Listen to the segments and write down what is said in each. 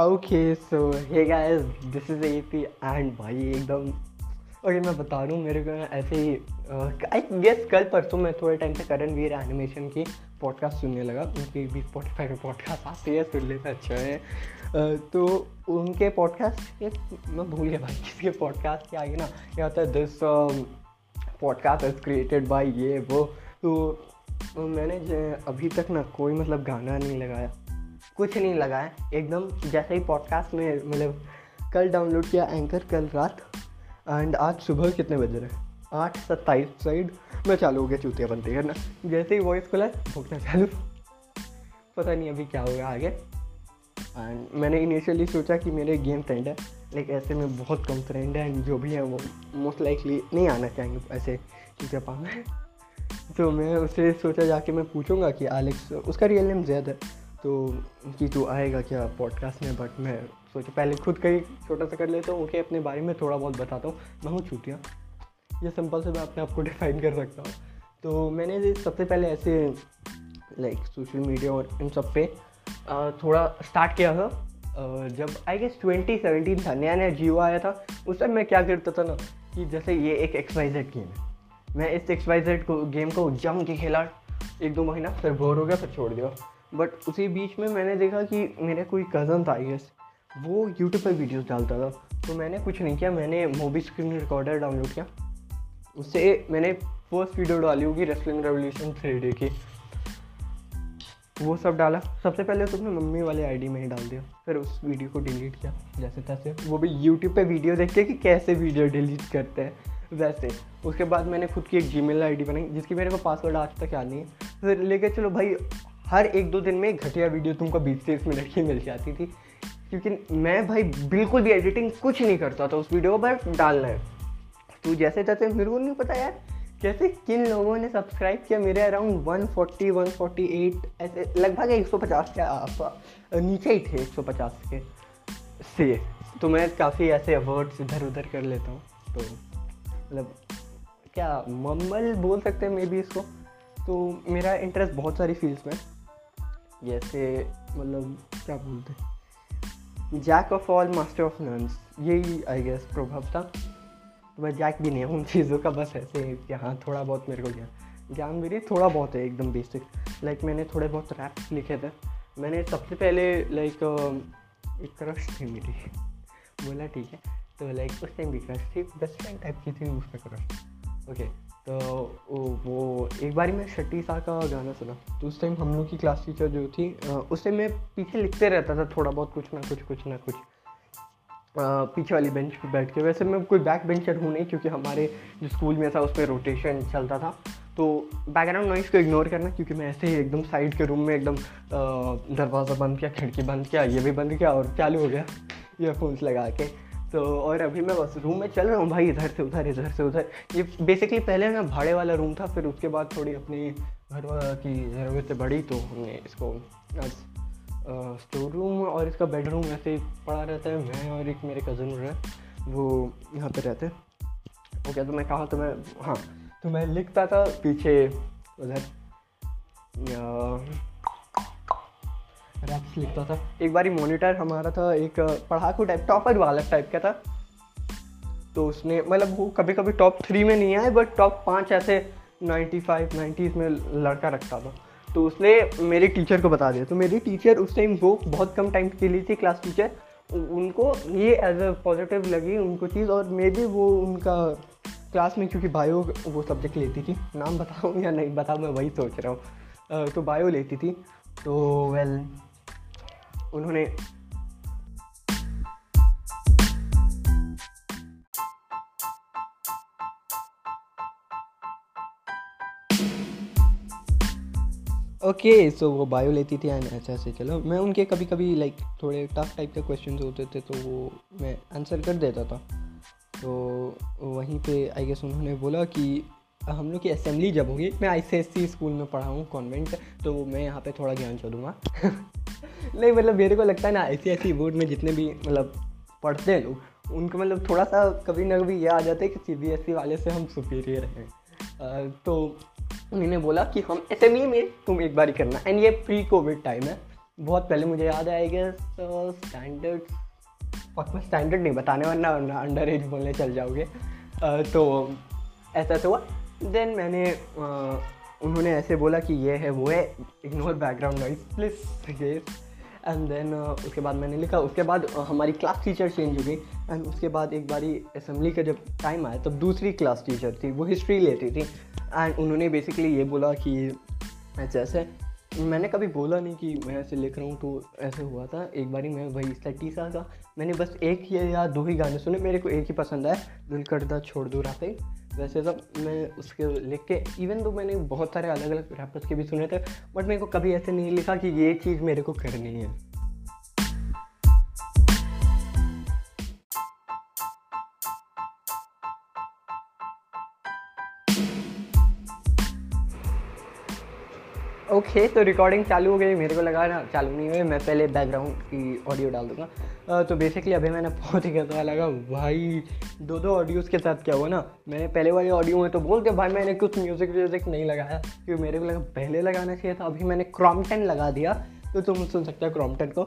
Okay so hey guys this is AP and भाई, एकदम okay मैं बता दूँ मेरे को ऐसे ही आई गेस कल परसों मैं थोड़े टाइम से करण वीर एनिमेशन की पॉडकास्ट सुनने लगा, उनकी भी स्पॉटीफाई में पॉडकास्ट आती है सुन लेते अच्छा है। तो उनके पॉडकास्ट मैं भूल गया भाई, किसके पॉडकास्ट के आगे ना, क्या होता है this podcast is created by ये, वो तो मैंने, अभी तक ना कोई मतलब गाना नहीं लगाया। कुछ नहीं लगा है। एकदम जैसे ही पॉडकास्ट में मतलब कल डाउनलोड किया एंकर कल रात। एंड आज सुबह कितने बज रहे आठ सत्ताईस साइड मैं चालू हो गया चूतिया बनती है ना? जैसे ही वॉइस खुला भूखना चालू। पता नहीं अभी क्या होगा आगे। एंड मैंने इनिशियली सोचा कि मेरे गेम फ्रेंड है लाइक ऐसे में बहुत कम फ्रेंड है एंड जो भी है वो मोस्ट लाइकली नहीं आना चाहेंगे ऐसे चूतिया पाना तो मैं उससे सोचा जाके मैं पूछूँगा कि एलेक्स उसका रियल नेम जैद है। तो कि तू आएगा क्या पॉडकास्ट में? बट मैं सोचा पहले खुद का ही छोटा सा कर लेता हूँ। ओके अपने बारे में थोड़ा बहुत बताता हूँ। मैं हूँ छूटियाँ ये सिंपल से मैं अपने आप को डिफाइन कर सकता हूँ। तो मैंने सबसे पहले ऐसे लाइक सोशल मीडिया और इन सब पे थोड़ा स्टार्ट किया था। जब आई गेस ट्वेंटी सेवेंटीन था। नया नया जियो आया था। उस टाइम मैं क्या करता था ना, कि जैसे ये एक एक्स वाई जेड गेम है। मैं इस एक्स वाई जेड को गेम को जम के खेला। एक दो महीना, फिर बोर हो गया, फिर छोड़ दिया। बट उसी बीच में मैंने देखा कि मेरा कोई कज़न था आई वो यूट्यूब पर वीडियोस डालता था। तो मैंने कुछ नहीं किया, मैंने मूवी स्क्रीन रिकॉर्डर डाउनलोड किया। उससे मैंने फ़र्स्ट वीडियो डाली होगी रेसलिंग रेवोल्यूशन थ्री डे की। वो सब डाला। सबसे पहले तो अपने मम्मी वाले आईडी में ही डाल दिया। फिर उस वीडियो को डिलीट किया। जैसे तैसे। वो भी यूट्यूब पे वीडियो देखते कि कैसे वीडियो डिलीट करते हैं। वैसे। उसके बाद मैंने खुद की एक जी मेल आई बनाई, जिसकी मेरे को पासवर्ड आज तक याद नहीं है। फिर लेके चलो भाई हर एक दो दिन में घटिया वीडियो तुमको बीस तीस मिनट की मिल जाती थी। क्योंकि मैं भाई बिल्कुल भी एडिटिंग कुछ नहीं करता था उस वीडियो को पर डालना है। तो जैसे तैसे मेरे को नहीं पता यार, कैसे किन लोगों ने सब्सक्राइब किया मेरे अराउंड 140 148 ऐसे लगभग 150 के आसपास, नीचे ही थे 150 के से। तो मैं काफ़ी ऐसे अवार्ड्स इधर उधर कर लेता हूँ। तो मतलब क्या मम्मल बोल सकते हैं मे बी इसको। तो मेरा इंटरेस्ट बहुत सारी फील्ड्स में जैसे मतलब क्या बोलते jack of all master of nones यही आई गेस प्रभाव था। तो मैं जैक भी नहीं हूँ उन चीज़ों का, बस ऐसे कि हाँ थोड़ा बहुत मेरे को ज्ञान ज्ञान भी थोड़ा बहुत है एकदम बेसिक लाइक मैंने थोड़े बहुत रैप्स लिखे थे। मैंने सबसे पहले लाइक एक क्रश थी मेरी। बोला ठीक है। तो लाइक उस टाइम भी क्रश थी। बेस्ट फ्रेंड टाइप की थी उसका क्रश ओके तो वो एक बार मैं शट्टी सा का गाना सुना। तो उस टाइम हम लोग की क्लास टीचर जो थी उस टाइम मैं पीछे लिखते रहता था थोड़ा बहुत, कुछ ना कुछ कुछ ना कुछ। पीछे वाली बेंच पे बैठ के। वैसे मैं कोई बैक बेंचर हूँ नहीं, क्योंकि हमारे जो स्कूल में था, उस पर रोटेशन चलता था। तो बैकग्राउंड नॉइस को इग्नोर करना, क्योंकि मैं ऐसे ही एकदम साइड के रूम में एकदम दरवाज़ा बंद किया, खिड़की बंद किया, ये भी बंद किया, और चालू हो गया ईयरफोन्स लगा के। तो और अभी मैं बस रूम में चल रहा हूँ भाई, इधर से उधर, इधर से उधर। ये बेसिकली पहले ना भाड़े वाला रूम था, फिर उसके बाद थोड़ी अपनी घर की ज़रूरतें बढ़ी तो हमने इसको स्टोर रूम और इसका बेडरूम ऐसे पड़ा रहता है। मैं और एक मेरे कज़न रहे वो यहाँ पे रहते हैं। ओके तो मैं कहा तो मैं हाँ तो मैं लिखता था पीछे उधर रैप्स लिखता था। एक बारी मॉनिटर हमारा था, एक पढ़ाकू टाइप टॉपर वाला टाइप का था। तो उसने मतलब वो कभी कभी टॉप थ्री में नहीं आए बट टॉप पाँच ऐसे नाइन्टी फाइव नाइन्टीज़ में लड़का रखता था। तो उसने मेरे टीचर को बता दिया। तो मेरी टीचर उस टाइम वो बहुत कम टाइम के लिए थी क्लास टीचर उनको ये एज अ पॉजिटिव लगी उनको चीज़ और मे बी वो उनका क्लास में, क्योंकि बायो वो सब्जेक्ट लेती थी। नाम बताऊँ या नहीं बताऊँ, मैं वही सोच रहा हूँ। तो बायो लेती थी। तो वेल उन्होंने ओके okay, सो so वो बायो लेती थी एंड ऐसे ऐसे चलो। मैं उनके कभी कभी लाइक like, थोड़े टफ टाइप के क्वेश्चन होते थे तो वो मैं आंसर कर देता था। तो वहीं पे आई गेस उन्होंने बोला कि हम लोग की असेंबली जब होगी मैं आई स्कूल में पढ़ा हूँ कॉन्वेंट तो मैं यहाँ पे थोड़ा ज्ञान छोड़ूँगा नहीं मतलब मेरे को लगता है ना, ऐसी ऐसी बोर्ड में जितने भी मतलब पढ़ते हैं लोग, उनको मतलब थोड़ा सा कभी ना कभी यह आ जाता है कि सी बी एस ई वाले से हम सुपीरियर हैं। तो उन्होंने बोला कि हम असेंबली में तुम एक बार ही करना। एंड ये प्री कोविड टाइम है। बहुत पहले मुझे याद आएगा स्टैंडर्ड मैं स्टैंडर्ड नहीं बताने वरना वरना अंडर एज बोलने चल जाओगे। तो ऐसा ऐसा हुआ। देन मैंने उन्होंने ऐसे बोला कि ये है वो है ignore background noise please and then उसके बाद मैंने लिखा उसके बाद uh, हमारी क्लास टीचर चेंज हो गई. एंड उसके बाद एक बारी असम्बली का जब टाइम आया तब दूसरी क्लास टीचर थी वो हिस्ट्री लेती थी. एंड उन्होंने बेसिकली ये बोला कि ऐसे ऐसे. मैंने कभी बोला नहीं कि मैं ऐसे लिख रहा हूँ तो ऐसे हुआ था. एक बारी मैं वही सट्टी सा था मैंने बस एक ही या दो ही गाने सुने मेरे को एक ही पसंद आया. दिल करदा छोड़ दो राते वैसे सब मैं उसके लिख के इवन तो मैंने बहुत सारे अलग अलग रैपर्स के भी सुने थे बट मेरे को कभी ऐसे नहीं लिखा कि ये चीज़ मेरे को करनी है। ओके okay, तो रिकॉर्डिंग चालू हो गई मेरे को लगा ना चालू नहीं हुई मैं पहले बैकग्राउंड की ऑडियो डाल दूँगा। तो बेसिकली अभी मैंने बहुत ही कहता लगा। भाई दो दो ऑडियोज़ के साथ क्या हुआ ना, मैंने पहले वाले ऑडियो में तो बोल दिया, भाई मैंने कुछ म्यूज़िक व्यूज़िक नहीं लगाया, क्योंकि मेरे को लगा पहले लगाना चाहिए था, अभी मैंने क्रॉमटन लगा दिया तो तुम सुन सकते हो क्रॉमटन को।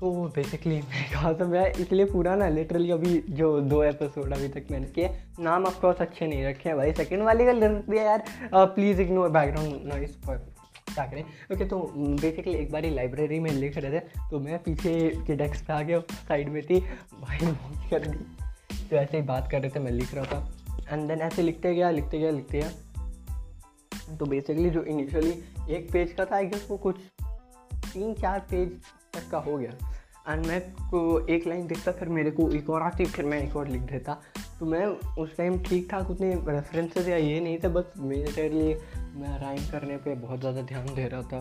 तो बेसिकली मैं कहा था, मैं इसलिए पूरा ना लिटरली अभी जो दो एपिसोड अभी तक मैंने किए, नाम ऑफकोर्स अच्छे नहीं रखे हैं भाई सेकंड वाले का लिख दिया यार प्लीज़ इग्नोर बैकग्राउंड नॉइस क्या करें। ओके तो बेसिकली एक बार लाइब्रेरी में लिख रहे थे तो मैं पीछे के डेस्क पे आ गया साइड में थी। भाई कर दी तो ऐसे ही बात कर रहे थे, मैं लिख रहा था। एंड देन ऐसे लिखते गया लिखते गया लिखते गया। तो बेसिकली जो इनिशियली एक पेज का था वो कुछ तीन चार पेज तक का हो गया। एंड मैं को एक लाइन दिखता, फिर मेरे को एक और आती, फिर मैं एक और लिख देता। तो मैं उस टाइम ठीक ठाक उतने रेफरेंसेस या ये नहीं थे, बस मेरे लिए मैं राइम करने पे बहुत ज़्यादा ध्यान दे रहा था।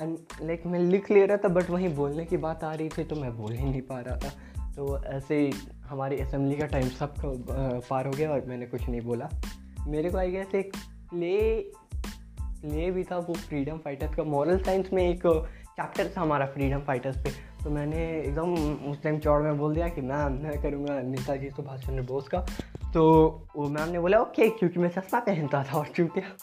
एंड लाइक like, मैं लिख ले रहा था बट वहीं बोलने की बात आ रही थी तो मैं बोल ही नहीं पा रहा था। तो ऐसे ही हमारी असेंबली का टाइम सब पार हो गया और मैंने कुछ नहीं बोला। मेरे को आई गया एक प्ले प्ले भी था वो फ्रीडम फाइटर्स का। मॉरल साइंस में एक चैप्टर था हमारा फ्रीडम फाइटर्स पे। तो मैंने एकदम उस टाइम चौड़ में बोल दिया कि मैम मैं करूँगा नेताजी सुभाष चंद्र बोस का। तो वो मैम ने बोला ओके क्योंकि मैं चश्मा पहनता था और चूतिया।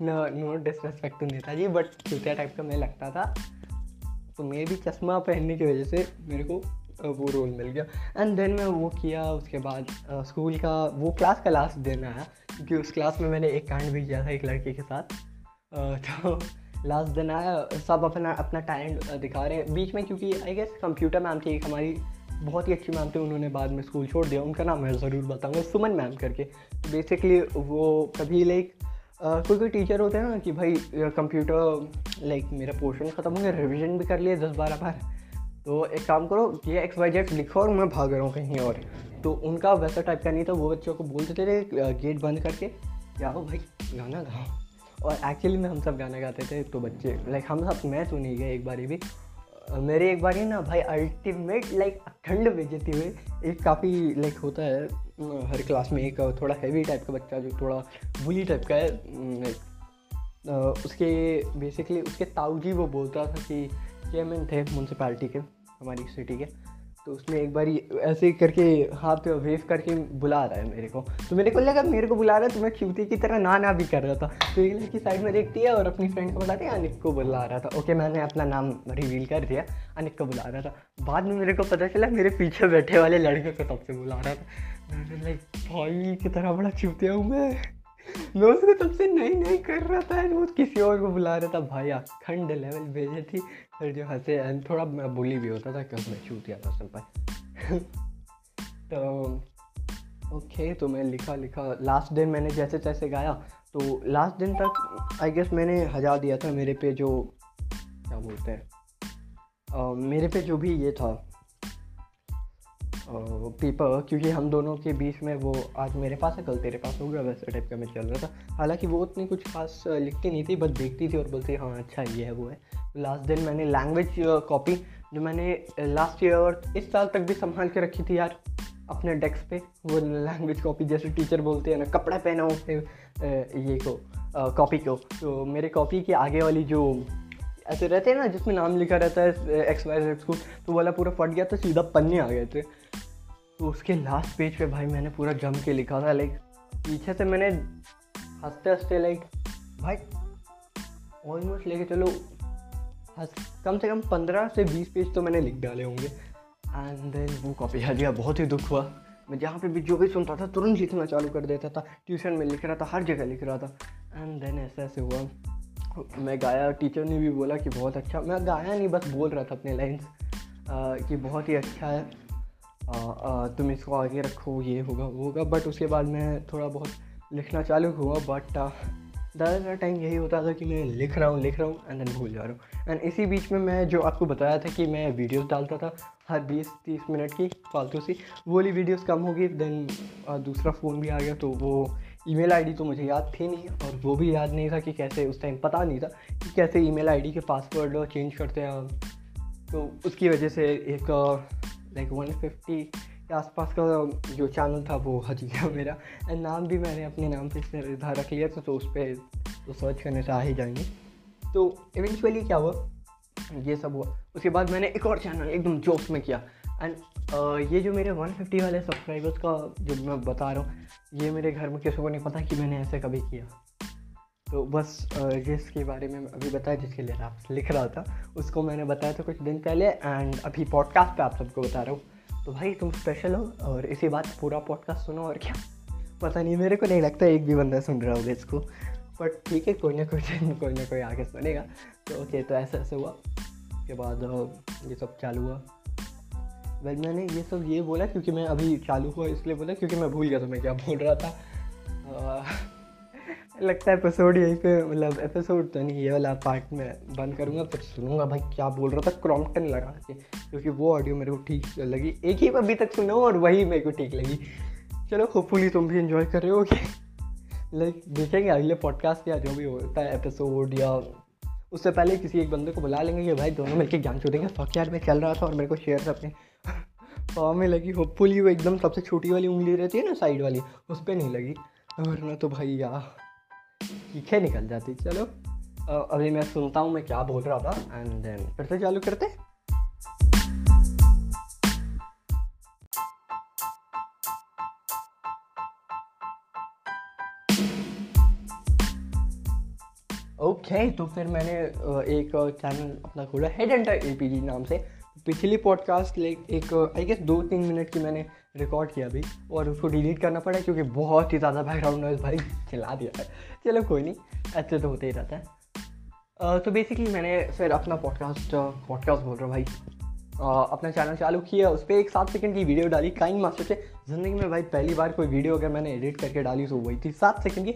No no disrespect to Netaji but चूतिया टाइप का मैं लगता था। तो मैं भी चश्मा पहनने की वजह से मेरे को वो रोल मिल गया। एंड देन मैं वो किया, उसके बाद स्कूल का, वो क्लास का लास्ट दिन आया, क्योंकि उस क्लास में मैंने एक कांड भी किया था एक लड़के के साथ। तो लास्ट दिन आया, सब अपना अपना टैलेंट दिखा रहे हैं। बीच में क्योंकि आई गेस कंप्यूटर मैम थी, एक हमारी बहुत ही अच्छी मैम थी, उन्होंने बाद में स्कूल छोड़ दिया। उनका नाम मैं ज़रूर बताऊँगा, सुमन मैम करके। बेसिकली वो कभी लाइक कोई कोई टीचर होते हैं ना कि भाई कंप्यूटर लाइक मेरा पोर्शन ख़त्म हो गया रिविजन भी कर लिया दस बारह बार। तो एक काम करो, ये एक्स वाई जेड लिखो और मैं भाग रहा हूँ कहीं और। तो उनका वैसा टाइप का नहीं था, वो बच्चों को बोलते थे गेट बंद करके जाओ भाई, गाना गाओ। और एक्चुअली में हम सब गाना गाते थे तो बच्चे लाइक हम सब, मैं सुनी गए एक बारी भी। मेरे एक बार ही ना भाई अल्टीमेट लाइक अखंड बेजती हुए एक काफ़ी लाइक होता है हर क्लास में एक थोड़ा हैवी टाइप का बच्चा जो थोड़ा बुली टाइप का है उसके बेसिकली उसके ताऊ जी वो बोलता था कि चेयरमैन थे म्यूनसिपाली के, हमारी सिटी के। तो उसने एक बार ऐसे करके हाथ वेव करके बुला रहा है मेरे को। तो मेरे को लगा, मेरे को बुला रहा है तो मैं चूती की तरह ना ना भी कर रहा था। तो एक लड़की साइड में देखती है और अपनी फ्रेंड को बुलाती है, अनिक को बुला रहा था। ओके मैंने अपना नाम रिवील कर दिया, अनिक को बुला रहा था। बाद में मेरे को पता चला, मेरे पीछे बैठे वाले लड़के को तब से बुला रहा था। लाइक भाई की तरह बड़ा चूतिया हूँ मैं। मैं उसको तब से नहीं नहीं कर रहा था, वो किसी और को बुला रहा था। भाई अखंड लेवल भेजे थी। फिर जो हंसे थोड़ा मैं बोली भी होता था क्योंकि मैं छूतिया था सिंपल तो ओके तो मैं लिखा लिखा लास्ट दिन मैंने जैसे तैसे गाया तो लास्ट दिन तक आई गेस मैंने हजा दिया था मेरे पे जो, क्या बोलते हैं मेरे पे जो भी ये था पेपर क्योंकि हम दोनों के बीच में वो आज मेरे पास है, कल तेरे पास होगा, वैसे टाइप का मैं चल रहा था। हालाँकि वो उतनी कुछ खास लिखती नहीं थी बस देखती थी और बोलती हाँ अच्छा ये है, वो है। लास्ट दिन मैंने लैंग्वेज कॉपी जो मैंने लास्ट ईयर और इस साल तक भी संभाल के रखी थी यार, अपने डेस्क पे। वो लैंग्वेज कॉपी जैसे टीचर बोलते हैं ना, कपड़ा पहना उससे ये को कॉपी को। तो मेरे कॉपी के आगे वाली जो ऐसे रहते हैं ना, जिसमें नाम लिखा रहता है एक्स वाई जेड स्कूल तो वाला पूरा फट गया तो सीधा पन्ने आ गए थे। तो उसके लास्ट पेज पे भाई मैंने पूरा जम के लिखा था लाइक पीछे से मैंने हँसते हँसते लाइक भाई ऑलमोस्ट लेके चलो, हंस, कम से कम पंद्रह से बीस पेज तो मैंने लिख डाले होंगे। एंड देन वो कॉपी हट गया, बहुत ही दुख हुआ। मैं जहाँ पे भी जो भी सुनता था, तुरंत लिखना चालू कर देता था। ट्यूशन में लिख रहा था, हर जगह लिख रहा था। एंड देन ऐसे ऐसे हुआ। मैं गाया टीचर ने भी बोला कि बहुत अच्छा मैं गाया नहीं, बस बोल रहा था अपने लाइन्स कि बहुत ही अच्छा है। तुम इसको आगे रखो, ये होगा, वो होगा बट उसके बाद मैं थोड़ा बहुत लिखना चालू हुआ बट ज़्यादातर टाइम यही होता था कि मैं लिख रहा हूँ, लिख रहा हूँ एंड देन भूल जा रहा हूँ। एंड इसी बीच में मैं, जो आपको बताया था कि मैं वीडियोस डालता था, हर 20-30 मिनट की, फालतू सी, वो वाली वीडियोस कम होगी देन दूसरा फ़ोन भी आ गया तो वो ईमेल आईडी तो मुझे याद थी नहीं, और वो भी याद नहीं था कि कैसे, उस टाइम पता नहीं था कि कैसे ईमेल आईडी के पासवर्ड चेंज करते हैं तो उसकी वजह से एक लाइक वन फिफ्टी के आसपास का जो चैनल था वो हज गया मेरा। एंड नाम भी मैंने अपने नाम पे इधर रख लिया था तो उस पर तो सर्च करने से आ ही जाएँगे। तो इवेंचुअली क्या हुआ? ये सब हुआ। उसके बाद मैंने एक और चैनल एकदम जोक्स में किया। एंड uh, ये जो मेरे 150 वाले सब्सक्राइबर्स का जो मैं बता रहा हूँ ये मेरे घर में किसी को नहीं पता कि मैंने ऐसे कभी किया। तो बस जिसके बारे में अभी बताया, जिसके लिए आप लिख रहा था, उसको मैंने बताया था कुछ दिन पहले एंड अभी पॉडकास्ट पे आप सबको बता रहा हूँ। तो भाई, तुम स्पेशल हो, और इसी बात पूरा पॉडकास्ट सुनो, और क्या? पता नहीं, मेरे को नहीं लगता एक भी बंदा सुन रहा होगा इसको। बट ठीक है, कोई ना कोई कोई ना कोई आगे सुनेगा। तो ओके तो ऐसा, ऐसे हुआ। उसके बाद ये सब चालू हुआ। वेल मैंने ये सब ये बोला, क्योंकि मैं अभी चालू हुआ, इसलिए बोला, क्योंकि मैं भूल गया था मैं क्या बोल रहा था। लगता है एपिसोड यहीं पे मतलब एपिसोड तो नहीं, ये वाला पार्ट में बंद करूँगा, फिर सुनूँगा भाई क्या बोल रहा था क्रॉम्पटन लगा के, क्योंकि वो ऑडियो मेरे को ठीक लगी। एक ही अभी तक सुना और वही मेरे को ठीक लगी। चलो होपफुली तुम भी इन्जॉय कर रहे हो लाइक देखेंगे अगले पॉडकास्ट या जो भी होता है एपिसोड या उससे पहले किसी एक बंदे को बुला लेंगे कि भाई दोनों मिलकर ज्ञान छोड़ेंगे फक यार, मैं चल रहा था और मेरे को शेयर अपने पाँव में लगी। होपफुली वो एकदम सबसे छोटी वाली उंगली रहती है ना साइड वाली, उस पर नहीं लगी। और ना तो भाई यार चीखें निकल जाती। चलो अभी मैं सुनता हूँ मैं क्या बोल रहा था एंड देन फिर से चालू करते ओके okay, तो फिर मैंने एक चैनल अपना खोला हेड एंटर ए नाम से। पिछली पॉडकास्ट लाइक एक आई गेस दो तीन मिनट की मैंने रिकॉर्ड किया अभी, और उसको डिलीट करना पड़ा क्योंकि बहुत ही ज़्यादा बैकग्राउंड नॉइज़ भाई चला दिया है। चलो कोई नहीं ऐसे तो होते ही रहता है। तो बेसिकली मैंने फिर अपना पॉडकास्ट पॉडकास्ट बोल रहा हूँ भाई। अपना चैनल चालू किया, उस पर एक सात सेकंड की वीडियो डाली काइन मास्टर से ज़िंदगी में भाई पहली बार कोई वीडियो अगर मैंने एडिट करके डाली तो वही थी सात सेकंड की।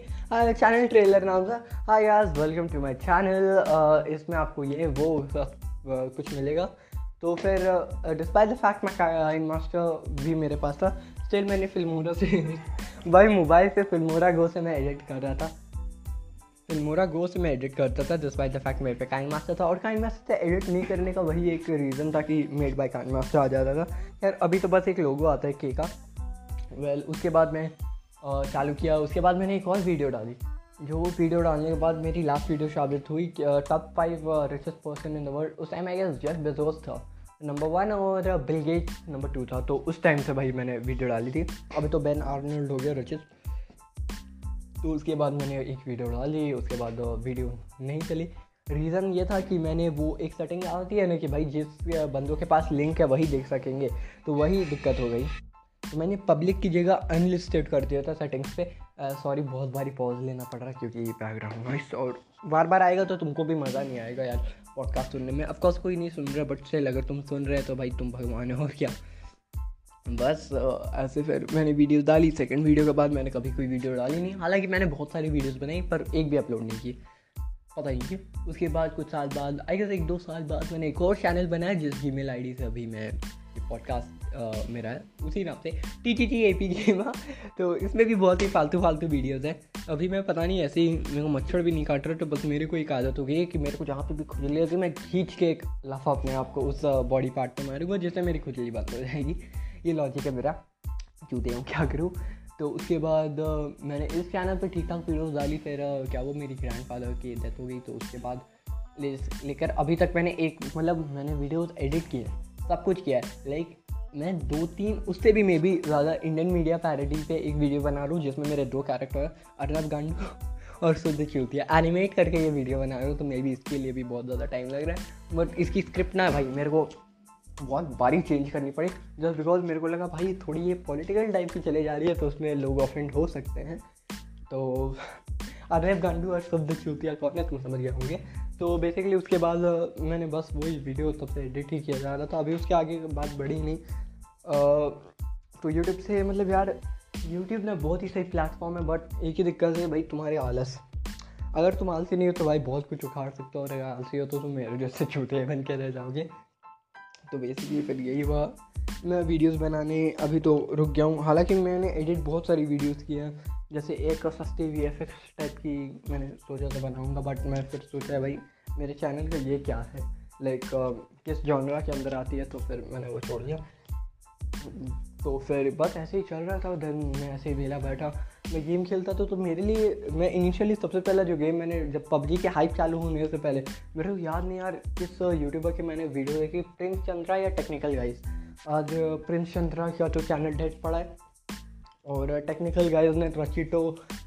चैनल ट्रेलर नाम से। हाई याज वेलकम टू माई चैनल इसमें आपको ये, वो, सब कुछ मिलेगा। तो फिर डिस्पाइट द फैक्ट मैं काइन मास्टर भी मेरे पास था स्टिल मैंने फिल्मोरा से भाई मोबाइल से फिल्मोरा गो से मैं एडिट कर रहा था। फिल्मोरा गो से मैं एडिट करता था डिस्पाइट द फैक्ट मेरे पे काइन मास्टर था और काइन मास्टर से एडिट नहीं करने का वही एक रीज़न था कि मेड बाय काइन मास्टर आ जाता था। यार अभी तो बस एक लोगो आता है के का। वेल well, उसके बाद मैं चालू किया उसके बाद मैंने एक और वीडियो डाली जो वो वीडियो डालने के बाद मेरी लास्ट वीडियो साबित हुई top five richest person in the world उस time I guess Jeff Bezos था। नंबर वन और बिल गेट नंबर टू था। तो उस टाइम से भाई मैंने वीडियो डाली थी। अभी तो बैन आर्नल्ड हो गया रचित। तो उसके बाद मैंने एक वीडियो डाली, उसके बाद वीडियो नहीं चली। रीज़न ये था कि मैंने वो एक सेटिंग आती है ना कि भाई जिस बंदों के पास लिंक है वही देख सकेंगे। तो वही दिक्कत हो गई। तो मैंने पब्लिक की जगह अनलिस्टेड कर दिया था सेटिंग्स पे। सॉरी बहुत बारी पॉज लेना पड़ रहा है क्योंकि बैकग्राउंड नॉइस और बार बार आएगा तो तुमको भी मज़ा नहीं आएगा यार। पॉडकास्ट सुनने में। ऑफकोर्स कोई नहीं सुन रहा बट स्टिल अगर तुम सुन रहे हो तो भाई तुम भगवान हो क्या? बस ऐसे फिर मैंने वीडियोस डाली। सेकंड वीडियो के बाद मैंने कभी कोई वीडियो डाली नहीं। हालाँकि मैंने बहुत सारी वीडियोस बनाई, पर एक भी अपलोड नहीं की। पता ही कि उसके बाद, कुछ साल बाद आई गेस एक दो साल बाद मैंने एक और चैनल बनाया जिस जी मेल से अभी मैं पॉडकास्ट मेरा है, उसी नाम से। T T T A P गेमा तो इसमें भी बहुत ही फालतू फालतू वीडियोज़ हैं। अभी मैं पता नहीं, ऐसे ही मेरे को मच्छर भी नहीं काट रहा तो बस मेरे को एक आदत हो गई है कि मेरे को जहाँ पे भी खुजली होती मैं खींच के एक लफा अपने आप को उस बॉडी पार्ट पर मारूँगा, जिससे मेरी खुजली बंद हो जाएगी। ये लॉजिक है मेरा। चूते हूँ, क्या करूँ? तो उसके बाद मैंने इस चैनल पर ठीक ठाक वीडियोज़ डाली, फिर क्या वो मेरी ग्रैंड फादर की डेथ हो गई तो उसके बाद लेकर अभी तक मैंने एक मतलब मैंने वीडियोज़ एडिट किए, सब कुछ किया है। लाइक मैं दो तीन, उससे भी मे बी ज़्यादा इंडियन मीडिया पैरडी पे एक वीडियो बना रहा हूँ, जिसमें मेरे दो कैरेक्टर अर्नब गांडू और शुद्ध चूतिया एनिमेट करके ये वीडियो बना रहा हूँ तो मे भी इसके लिए भी बहुत ज़्यादा टाइम लग रहा है। बट इसकी स्क्रिप्ट ना भाई, मेरे को बहुत बारी चेंज करनी पड़ी। जस्ट बिकॉज़ मेरे को लगा, भाई, थोड़ी ये पॉलिटिकल टाइप की चले जा रही है तो उसमें लोग ऑफेंड हो सकते हैं। तो अरेब गांडू और शुद्ध चूतिया कौन है? तुम समझ गए होंगे। तो बेसिकली उसके बाद मैंने बस वही वीडियो तब से एडिट ही किया जा रहा था। अभी उसके आगे बात बढ़ी नहीं। तो यूट्यूब से मतलब यार यूट्यूब ना बहुत ही सही प्लेटफॉर्म है बट एक ही दिक्कत है भाई, तुम्हारे आलस। अगर तुम आलसी नहीं हो तो भाई बहुत कुछ उखाड़ सकते हो, और अगर आलसी हो तो तुम मेरे जैसे छूटे बन के रह जाओगे। तो बेसिकली फिर यही हुआ। मैं वीडियोस बनाने अभी तो रुक गया हूँ। हालाँकि मैंने एडिट बहुत सारी वीडियोस की हैं, जैसे एक सस्ती वी एफ़ टाइप की मैंने सोचा था बनाऊँगा बट मैं फिर सोचा भाई मेरे चैनल का ये क्या है? लाइक like, किस जॉनरा के अंदर आती है तो फिर मैंने वो छोड़ दिया। तो फिर बस ऐसे ही चल रहा था देन मैं ऐसे ही वेला बैठा। मैं गेम खेलता था तो मेरे लिए मैं इनिशियली सबसे पहला जो गेम मैंने जब पबजी के हाइप चालू होने से पहले मेरे को याद नहीं यार किस यूट्यूबर की मैंने वीडियो देखी प्रिंस चंद्रा या टेक्निकल गाइस आज प्रिंस चंद्रा का तो चैनल डेट पड़ा है। और टेक्निकल गाइज़ ने रचिटो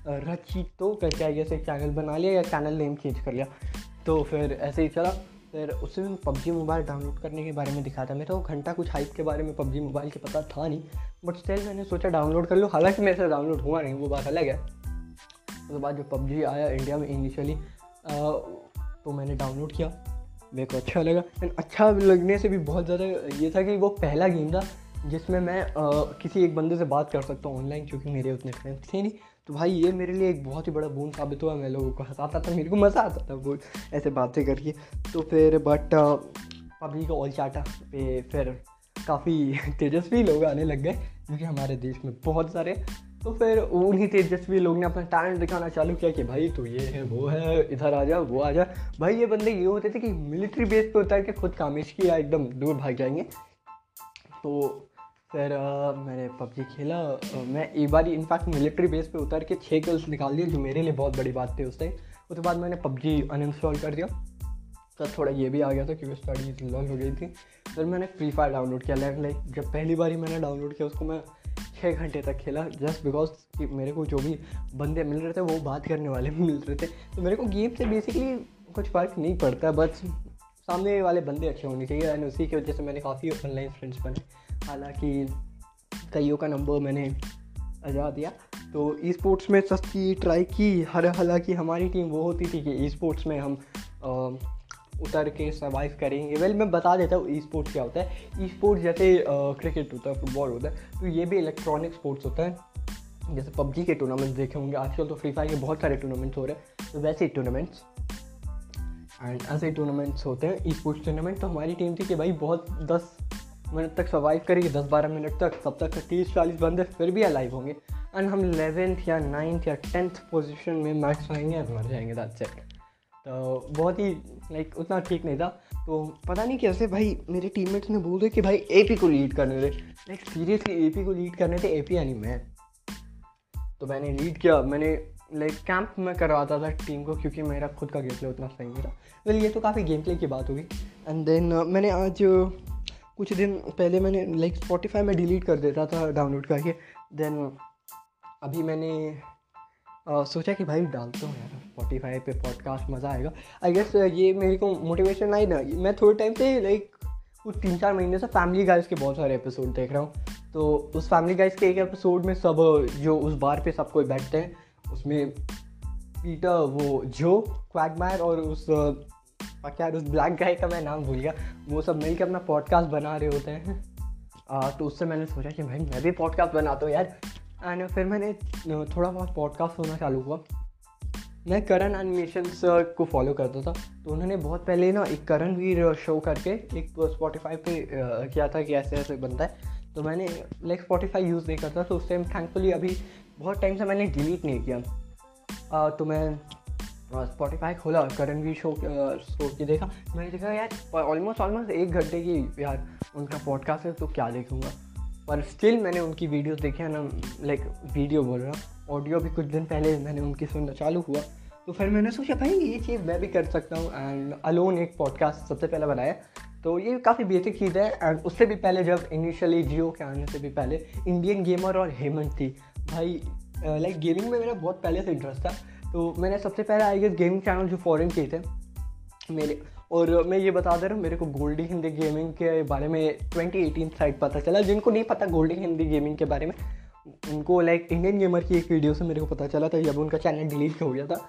रचिटो करके आई एक चैनल बना लिया या चैनल नेम चेंज कर लिया। तो फिर ऐसे ही चला। फिर उससे भी पबजी मोबाइल डाउनलोड करने के बारे में दिखा था मेरे को। घंटा कुछ हाइप के बारे में पबजी मोबाइल के पता था नहीं। बट स्टिल मैंने सोचा डाउनलोड कर लो। हालाँकि मेरे से डाउनलोड हुआ नहीं वो बात अलग है। उसके बाद जो पबजी आया इंडिया में इनिशियली तो मैंने डाउनलोड किया। मेरे को अच्छा लगा। एंड अच्छा लगने से भी बहुत ज़्यादा ये था कि वो पहला गेम था जिसमें मैं आ, किसी एक बंदे से बात कर सकता हूँ ऑनलाइन क्योंकि मेरे उतने फ्रेंड्स थे नहीं। तो भाई ये मेरे लिए एक बहुत ही बड़ा बूंद साबित हुआ मैं लोगों को हंसाता था, मेरे को मज़ा आता था वो ऐसे बातें करके। तो फिर बट पब्लिक ऑल चाटा पे फिर काफ़ी तेजस्वी लोग आने लग गए क्योंकि हमारे देश में बहुत सारे। तो फिर उन्हीं तेजस्वी लोग ने अपना टैलेंट दिखाना चालू किया कि भाई तो ये है, वो है, इधर आ जा, वो आ जा। भाई ये बंदे ये होते थे कि मिलिट्री बेस पे उतर के खुद कामेश किया एकदम दूर भाग जाएँगे। तो फिर uh, मैंने पबजी खेला। मैं एक बार इनफैक्ट मिलिट्री बेस पे उतर के छः किल्स निकाल दिए जो मेरे लिए बहुत बड़ी बात थी उस टाइम उसके बाद मैंने पबजी अनइंस्टॉल कर दिया। तब थोड़ा ये भी आ गया था क्योंकि स्टडीज़ लॉन्ग हो गई थी। फिर मैंने फ्री फायर डाउनलोड किया लाइक लाइक जब पहली बार ही मैंने डाउनलोड किया उसको मैं छः घंटे तक खेला जस्ट बिकॉज़ कि मेरे को जो भी बंदे मिल रहे थे वो बात करने वाले मिल रहे थे। तो मेरे को गेम से बेसिकली कुछ फ़र्क नहीं पड़ता बस सामने वाले बंदे अच्छे होने चाहिए एंड उसी की वजह से मैंने काफ़ी ऑनलाइन फ्रेंड्स बने। हालाँकि कईयों का नंबर मैंने अजा दिया। तो ई स्पोर्ट्स में सस्ती ट्राई की हर हालाँकि हमारी टीम वो होती थी कि ई स्पोर्ट्स में हम आ, उतर के सर्वाइव करेंगे। वेल मैं बता देता हूँ ई स्पोर्ट्स क्या होता है। ई स्पोर्ट्स जैसे क्रिकेट होता है फुटबॉल होता है तो ये भी इलेक्ट्रॉनिक स्पोर्ट्स होता है। जैसे पबजी के टूर्नामेंट्स देखे होंगे। आजकल तो फ्री फायर के बहुत सारे टूर्नामेंट्स हो रहे हैं। तो वैसे टूर्नामेंट्स एंड ऐसे टूर्नामेंट्स होते हैं ई स्पोर्ट्स टूर्नामेंट तो हमारी टीम थी कि भाई बहुत दस मिनट तक सर्वाइव करेगी दस बारह मिनट तक तब तक तीस चालीस बंदे फिर भी अलाइव होंगे। एंड हम इलेवेंथ या नाइन्थ या टेंथ पोजिशन में मैक्स आएँगे और मर जाएँगे दैट सेट तो बहुत ही लाइक उतना ठीक नहीं था। तो पता नहीं कैसे भाई मेरे टीममेट्स ने बोल दिया कि भाई एपी को लीड करने थे लाइक सीरियसली एपी को लीड करने थे? ए यानी मैं। तो मैंने लीड किया। मैंने लाइक कैंप में करवाता था टीम को क्योंकि मेरा खुद का गेम प्ले उतना सही नहीं था। वेल ये तो काफ़ी गेम प्ले की बात होगी। एंड देन uh, मैंने आज कुछ दिन पहले मैंने लाइक स्पॉटिफाई में डिलीट कर देता था डाउनलोड करके देन अभी मैंने आ, सोचा कि भाई डालता हूँ यार स्पॉटिफाई पे पॉडकास्ट मज़ा आएगा। आई गेस ये मेरे को मोटिवेशन आई ना। मैं थोड़े टाइम से लाइक कुछ तीन चार महीने से फैमिली गाइज़ के बहुत सारे एपिसोड देख रहा हूँ। तो उस फैमिली गाइज़ के एक एपिसोड में सब जो उस बार पे सब कोई बैठते हैं उसमें पीटर वो जो क्वैगमायर और उस क्या उस ब्लैक गाय का मैं नाम भूल गया। वो सब मिलकर अपना पॉडकास्ट बना रहे होते हैं। आ, तो उससे मैंने सोचा कि भाई मैं भी पॉडकास्ट बनाता हूँ यार। एंड फिर मैंने थोड़ा बहुत पॉडकास्ट होना चालू हुआ। मैं करण एनिमेशन को फॉलो करता था। तो उन्होंने बहुत पहले ना एक करण वीर शो करके एक स्पॉटिफाई पे किया था कि ऐसे ऐसे बनता है। तो मैंने लाइक स्पॉटिफाई यूज़ नहीं करता। तो उस टाइम थैंकफुली अभी बहुत टाइम से मैंने डिलीट नहीं किया। तो मैं स्पॉटीफाई खोला करण शो शो की देखा। मैंने देखा, यार ऑलमोस्ट ऑलमोस्ट एक घंटे की, यार, उनका पॉडकास्ट है तो क्या देखूँगा? पर स्टिल मैंने उनकी वीडियोस देखे ना लाइक वीडियो बोल रहा ऑडियो भी कुछ दिन पहले मैंने उनकी सुनना चालू हुआ। तो फिर मैंने सोचा, भाई, ये चीज़ मैं भी कर सकता हूँ। एंड अलोन एक पॉडकास्ट सबसे पहले बनाया। तो ये काफ़ी बेसिक चीज़ है। एंड उससे भी पहले जब इनिशियली जियो के आने से भी पहले इंडियन गेमर और हेमंत थी। भाई लाइक गेमिंग में मेरा बहुत पहले से इंटरेस्ट था। तो मैंने सबसे पहले आई गेस गेमिंग चैनल जो फॉरेन किए थे, मेरे, और मैं ये बता दे रहा हूँ, मेरे को गोल्डी हिंदी गेमिंग के बारे में 2018 साइड पता चला। जिनको नहीं पता गोल्डी हिंदी गेमिंग के बारे में, उनको लाइक इंडियन गेमर की एक वीडियो से मेरे को पता चला था, जब उनका चैनल डिलीट हो गया था,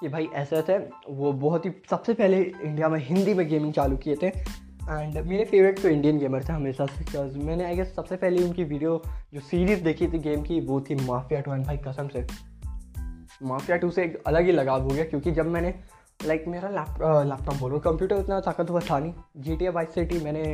कि भाई ऐसा ऐसे वो बहुत ही, सबसे पहले इंडिया में, हिंदी में गेमिंग चालू किए थे एंड मेरे फेवरेट तो इंडियन गेमर थे हमेशा से बिकॉज़ मैंने आई गेस सबसे पहले उनकी वीडियो जो सीरीज़ देखी थी गेम की, वो थी माफिया टू भाई कसम से। माफिया टू से एक अलग ही लगाव हो गया क्योंकि जब मैंने लाइक मेरा लैप लैपटॉप बोलो कंप्यूटर उतना ताकतवर था नहीं। G T A Vice City मैंने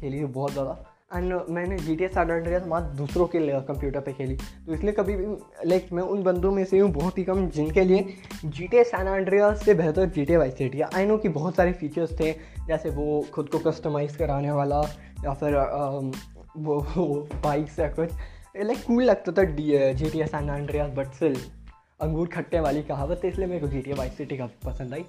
खेली बहुत ज़्यादा। एंड मैंने जी टी एस एंड्रियास मात्र दूसरों के कंप्यूटर पे खेली। तो इसलिए कभी भी लाइक मैं उन बंदों में से हूँ बहुत ही कम जिनके लिए जी टी एस एंड्रियास से बेहतर G T Vice City I know कि बहुत सारे फीचर्स थे जैसे वो खुद को कस्टमाइज़ कराने वाला या फिर वो, वो बाइक्स या कुछ। लाइक कूल लगता था D G T S Andreas but still अंगूर खट्टे वाली कहावत है इसलिए मेरे को जी टी वाइस सिटी काफ़ी पसंद आई।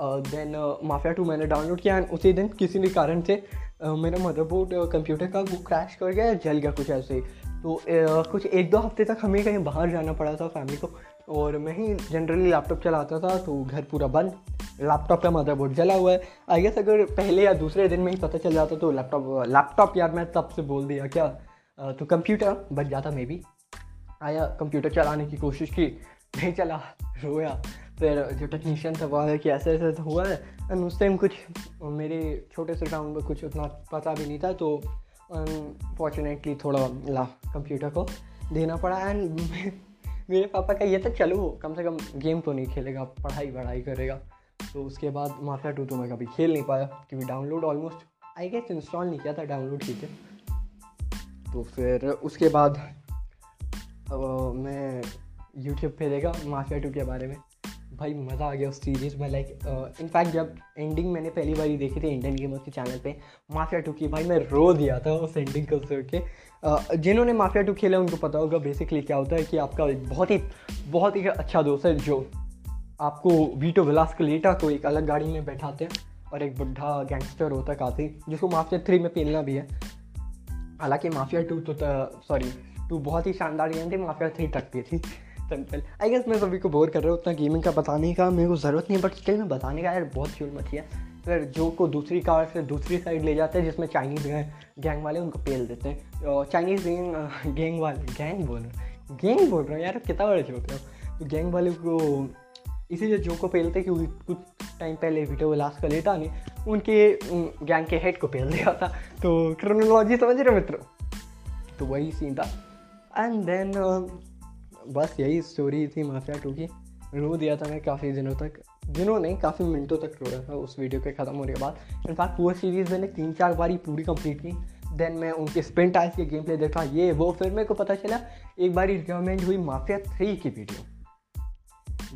देन माफिया टू मैंने डाउनलोड किया एंड उसी दिन किसी भी कारण से uh, मेरा मदरबोर्ड कंप्यूटर का वो क्रैश कर गया जल गया कुछ ऐसे ही। तो uh, कुछ एक दो हफ़्ते तक हमें कहीं बाहर जाना पड़ा था फैमिली को और मैं ही जनरली लैपटॉप चलाता था तो घर पूरा बंद लैपटॉप का मदरबोर्ड जला हुआ है। आई गेस अगर पहले या दूसरे दिन में ही पता चल जाता तो लैपटॉप लैपटॉप यार मैं तब से बोल दिया क्या? uh, तो कंप्यूटर बच जाता मे बी आया कंप्यूटर चलाने की कोशिश की, नहीं चला, रोया। फिर जो टेक्नीशियन था, वो आया कि ऐसे ऐसे तो हुआ है। एंड उस टाइम कुछ, मेरे छोटे से टाउन में कुछ उतना पता भी नहीं था तो अनफॉर्चुनेटली थोड़ा ला कंप्यूटर को देना पड़ा। एंड मेरे पापा का ये था, चलो, कम से कम गेम तो नहीं खेलेगा, पढ़ाई वढ़ाई करेगा। तो उसके बाद माफिया टू तो मैं कभी खेल नहीं पाया, क्योंकि download almost I guess install नहीं किया था डाउनलोड की थे। तो फिर उसके बाद मैं यूट्यूब पे देखा माफिया टू के बारे में। भाई, मज़ा आ गया उस सीरीज़ में लाइक इनफैक्ट जब एंडिंग मैंने पहली बार ही देखी थी इंडियन गेमर्स के चैनल पे माफिया टू की, भाई, मैं रो दिया था उस एंडिंग को सुन के। जिन्होंने माफिया टू खेला, उनको पता होगा बेसिकली क्या होता है कि आपका एक बहुत ही बहुत ही अच्छा दोस्त है जो आपको वीटो विलास कलेटा को एक अलग गाड़ी में बैठाते हैं और एक बुढ़ा गैंगस्टर होता काफ़ी, जिसको माफिया थ्री में पेलना भी है। हालाँकि माफिया टू तो सॉरी टू बहुत ही शानदार गेम थी माफिया थ्री भी थी। सिंपल आई गेस मैं सभी को बोर कर रहा हूँ, उतना गेमिंग का बताने का मेरे को ज़रूरत नहीं बट स्टिल मैं बताने का यार बहुत चूल मची है फिर जो को दूसरी कार से दूसरी साइड ले जाते हैं, जिसमें चाइनीज़ गैंग वाले, उनको पेल देते हैं। चाइनीज़ गैंग गैंग वाले गैंग बोल रहे गैंग बोल रहा हूँ यार, कितना बड़े छोटे हो। तो गैंग वाले को इसीलिए जो को पेलते क्योंकि कुछ टाइम पहले वीडियो लास्ट का लेटा नहीं, उनके गैंग के हेड को पेल दिया था। तो क्रोनोलॉजी समझ रहे मित्र? तो वही सीन था। एंड देन बस यही स्टोरी थी माफिया टू की। रो दिया था मैं काफ़ी दिनों तक। दिनों नहीं, काफ़ी मिनटों तक रोया था। उस वीडियो के ख़त्म होने के बाद। इनफैक्ट पूरा सीरीज़ मैंने तीन चार बार ही पूरी कंप्लीट की। देन मैं उनके स्पिन टाइल्स के गेम प्ले देखा। ये, वो फिर मेरे को पता चला, एक बार रिकमेंड हुई माफिया थ्री की वीडियो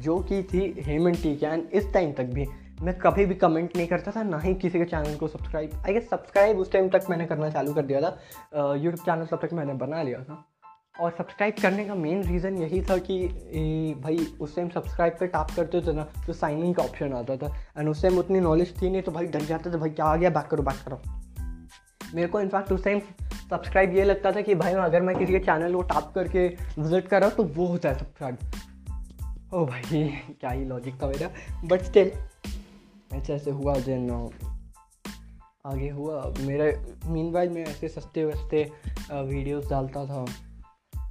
जो कि थी हेमन टी कैन इस टाइम तक भी मैं कभी भी कमेंट नहीं करता था, ना ही किसी के चैनल को सब्सक्राइब आई गेस सब्सक्राइब उस टाइम तक मैंने करना चालू कर दिया था। यूट्यूब चैनल तब तक मैंने बना लिया था। और सब्सक्राइब करने का मेन रीज़न यही था कि ए, भाई उस टाइम सब्सक्राइब पे टैप करते थे ना तो साइन इन का ऑप्शन आता था। एंड उस टाइम उतनी नॉलेज थी नहीं तो भाई डर जाते थे भाई क्या आ गया बैक करो बैक करो। मेरे को इनफैक्ट उस टाइम सब्सक्राइब ये लगता था कि भाई अगर मैं किसी के चैनल को टैप करके विज़िट कर रहा हूँ तो वो होता है सब्सक्राइब ओ भाई क्या ही लॉजिक था मेरा। बट स्टिल ऐसे ऐसे हुआ देन आगे हुआ। मेरे मीन मैं ऐसे सस्ते वस्ते वीडियोस डालता था।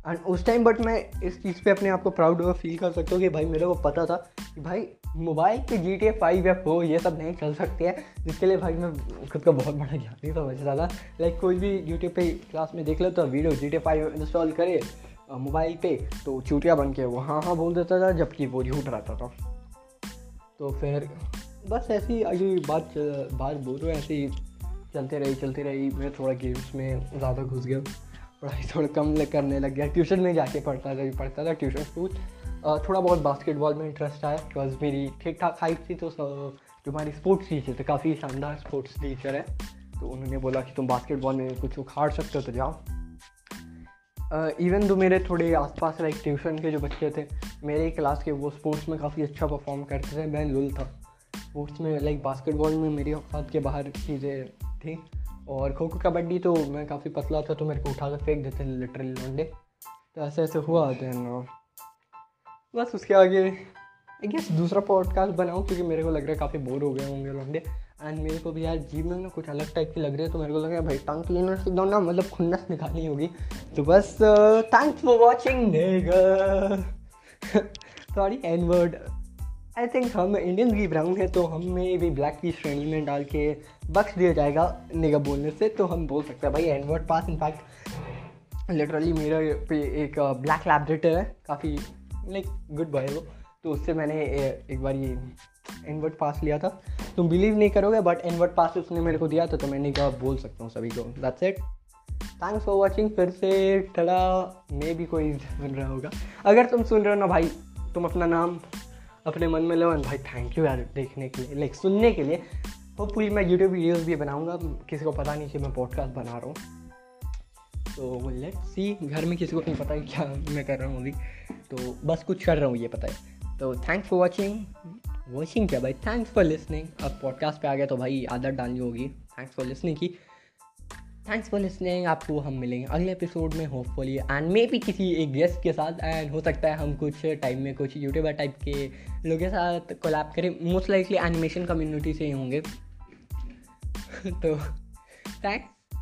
एंड उस टाइम बट मैं इस चीज़ पे अपने आप को प्राउड फील कर सकता हूँ कि भाई मेरे को पता था कि भाई मोबाइल पे जी टी ए फाइव या फोर ये सब नहीं चल सकते हैं, जिसके लिए भाई मैं खुद का बहुत बड़ा ज्ञानी समझता था। लाइक कोई भी यूट्यूब पे क्लास में देख लो तो video G T A five install करे मोबाइल पे तो चूटिया बन के वो हाँ हाँ बोल देता था, जबकि वो झूठ रहता था। तो फिर बस ऐसी आगे बात बात बोल रहे ऐसे ही चलते रही चलते रही, मैं थोड़ा गेम्स में ज़्यादा घुस गया। पढ़ाई थोड़ा कम करने लग गया। ट्यूशन में जाके पढ़ता था पढ़ता था, ट्यूशन स्कूल थोड़ा बहुत बास्केटबॉल में इंटरेस्ट आया बिकॉज़ मेरी ठीक ठाक हाइट थी तो जो हमारी स्पोर्ट्स टीचर थे, काफ़ी शानदार स्पोर्ट्स टीचर है। तो उन्होंने बोला कि तुम बास्केटबॉल में कुछ उखाड़ सकते हो तो जाओ। इवन दो मेरे थोड़े आसपास लाइक ट्यूशन के जो बच्चे थे, मेरे क्लास के वो स्पोर्ट्स में काफ़ी अच्छा परफॉर्म करते थे। मैं लुल था। स्पोर्ट्स में लाइक बास्केटबॉल में मेरी औकात के बाहर चीज़ें थी। और खो खो कबड्डी तो मैं काफ़ी पतला था तो मेरे को उठा कर फेंक देते लिटरली लौंडे तो ऐसे ऐसे हुआ देन बस उसके आगे आई गेस दूसरा पॉडकास्ट बनाऊँ, क्योंकि मेरे को लग रहा है काफ़ी बोर हो गए होंगे लौंडे एंड मेरे को भी यार जीव में ना कुछ अलग टाइप की लग रही है तो मेरे को लग रहा है भाई टंग क्लीनर से ना मतलब खुन्नस निकालनी होगी। तो बस thanks for watching sorry N word I think हम इंडियन भी ब्राउन है तो हमें भी ब्लैक की श्रेणी में डाल के बख्श दिया जाएगा निगा बोलने से तो हम बोल सकते हैं भाई N word pass in fact literally मेरे पे एक ब्लैक लैबरेटर है, काफ़ी लाइक गुड बॉय वो। तो उससे मैंने एक बार ये इनवर्ट पास लिया था। तुम बिलीव नहीं करोगे बट इनवर्ट पास उसने मेरे को दिया था तो मैंने कहा बोल सकता हूँ सभी को। That's it thanks for watching फिर से थोड़ा मे भी कोई सुन रहा होगा। अगर तुम सुन रहे हो ना भाई, तुम अपना नाम अपने मन में लो भाई थैंक यू यार, देखने के लिए लाइक सुनने के लिए। होपफुली मैं यूट्यूब वीडियोज़ भी बनाऊँगा, किसी को पता नहीं कि मैं पॉडकास्ट बना रहा हूँ। तो लेट सी घर में किसी को नहीं पता है क्या मैं कर रहा हूँ अभी। तो बस कुछ कर रहा हूँ, ये पता है। तो थैंक्स फॉर वॉचिंग वॉचिंग क्या भाई? थैंक्स फॉर लिसनिंग अब पॉडकास्ट पे आ गया तो भाई आदत डालनी होगी। थैंक्स फॉर लिसनिंग की। थैंक्स फॉर लिसनिंग आपको हम मिलेंगे अगले एपिसोड में होपफुली एंड मे भी किसी एक गेस्ट के साथ एंड हो सकता है हम कुछ टाइम में कुछ यूट्यूबर टाइप के लोगों के साथ कोलैब करें। मोस्ट लाइकली एनिमेशन कम्युनिटी से ही होंगे। तो थैंक्स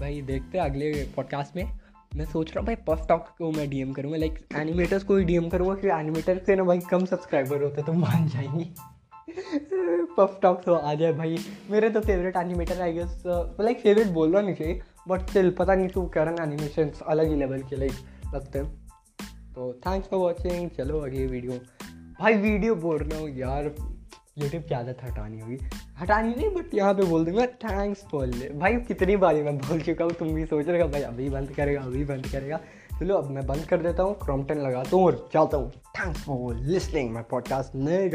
भाई, देखते हैं अगले पॉडकास्ट में। मैं सोच रहा हूँ, भाई पफ टॉक को मैं डीएम करूँगा। लाइक एनिमेटर्स को ही डीएम करूँगा, क्योंकि एनिमेटर से ना भाई कम सब्सक्राइबर होते तो मान जाएँगे। पफ टॉक तो आ जाए भाई। मेरे तो favourite animator I guess like favourite बोल रहा नहीं चाहिए बट स्टिल पता नहीं तू करन एनिमेशन अलग ही लेवल के लाइक लगते हैं। तो थैंक्स फॉर वॉचिंग चलो अगली वीडियो भाई वीडियो बोल रहा हूँ यार यूट्यूब की आदत हटानी होगी। हटानी नहीं बट यहाँ पे बोल दूँगा थैंक्स फॉर भाई कितनी बारी मैं बोल चुका हूँ, तुम भी सोच रहे हो, भाई अभी बंद करेगा, अभी बंद करेगा। चलो अब मैं बंद कर देता हूँ क्रॉम्पटन लगाता हूँ और चाहता हूँ। Thanks for listening my podcast नहीं